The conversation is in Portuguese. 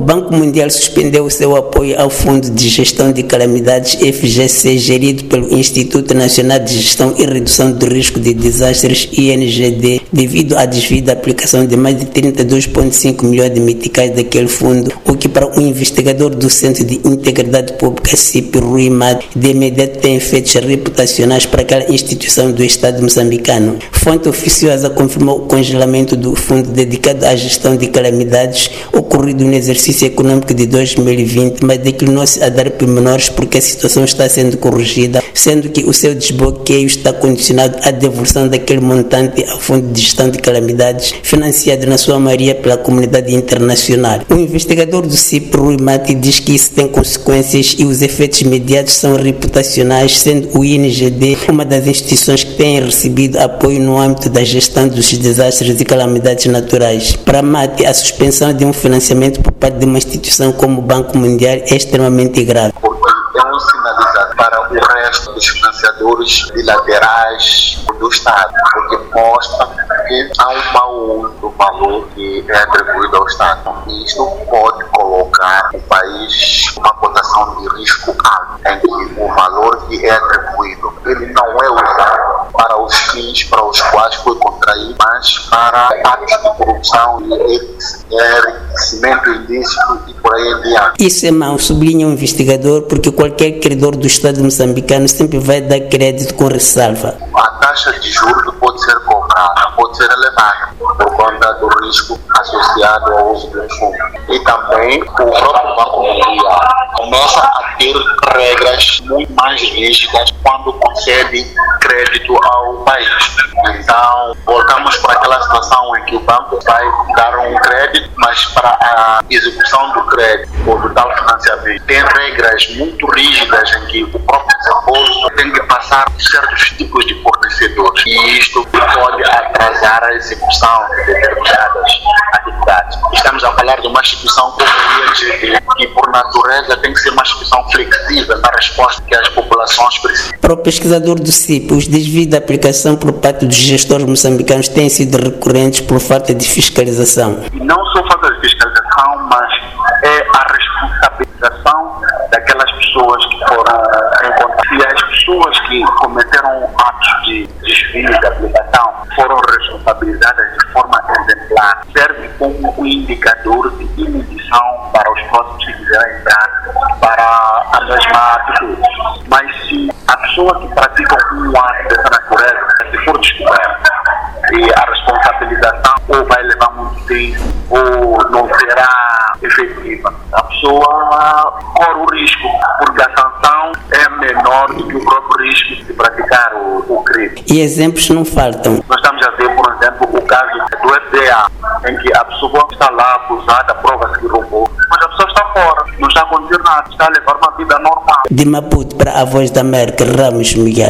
Banco Mundial suspendeu o seu apoio ao Fundo de Gestão de Calamidades FGC, gerido pelo Instituto Nacional de Gestão e Redução do Risco de Desastres INGD, devido à devida aplicação de mais de 32,5 milhões de meticais daquele fundo, o que para um investigador do Centro de Integridade Pública CIP, Rui Mad, de imediato tem efeitos reputacionais para aquela instituição do Estado moçambicano. Fonte oficiosa confirmou o congelamento do fundo dedicado à gestão de calamidades ocorrido no exercício econômico de 2020, mas declinou-se a dar pormenores porque a situação está sendo corrigida, sendo que o seu desbloqueio está condicionado à devolução daquele montante ao Fundo de Gestão de Calamidades, financiado na sua maioria pela comunidade internacional. O investigador do CIP, Rui Mati, diz que isso tem consequências e os efeitos imediatos são reputacionais, sendo o INGD uma das instituições que tem recebido apoio no âmbito da gestão dos desastres e calamidades naturais. Para Mati, a suspensão de um financiamento por parte de uma instituição como o Banco Mundial é extremamente grave. É um sinalizador para o resto dos financiadores bilaterais do Estado, porque mostra que há um mau do valor que é atribuído ao Estado. E isto pode colocar o país numa cotação de risco alto, em que o valor que é atribuído ele não é usado para os fins para os quais foi contraído, mas para atos de corrupção e enriquecimento ilícito e por aí em diante. Isso é mau, sublinha o investigador, porque qualquer credor do Estado moçambicano sempre vai dar crédito com ressalva. A taxa de juros pode ser cobrada, pode ser elevada por conta do risco associado ao uso do fundo. E também o próprio Banco Mundial começa a regras muito mais rígidas quando concede crédito ao país. Então, voltamos para aquela situação em que o banco vai dar um crédito, mas para a execução do crédito ou do tal financiamento, tem regras muito rígidas em que o próprio desembolso tem que passar por certos tipos de fornecedores. E isto pode atrasar a execução de determinadas atividades. Estamos a falar de uma instituição como INGD, que por natureza tem que ser uma instituição flexível na resposta que as populações precisam. Para o pesquisador do CIP, os desvios da aplicação por parte dos gestores moçambicanos têm sido recorrentes por falta de fiscalização. Não só falta de fiscalização, mas é a responsabilização daquelas pessoas que foram encontradas. E as pessoas que cometeram atos de aplicação foram responsabilizadas de forma exemplar. Serve como um indicador de inibição para os próximos que quiserem entrar para a mesma atitude. Mas se a pessoa que pratica um ato dessa natureza, se for descoberta, e a responsabilização ou vai levar muito tempo ou não será efetiva. A pessoa corre o risco, porque menor do que o próprio risco de praticar o, o crime. E exemplos não faltam. Nós estamos a ver, por exemplo, o caso do FDA, em que a pessoa está lá acusada, prova-se que roubou, mas a pessoa está fora, não está a acontecer nada, está a levar uma vida normal. De Maputo para a Voz da América, Ramos Miguel.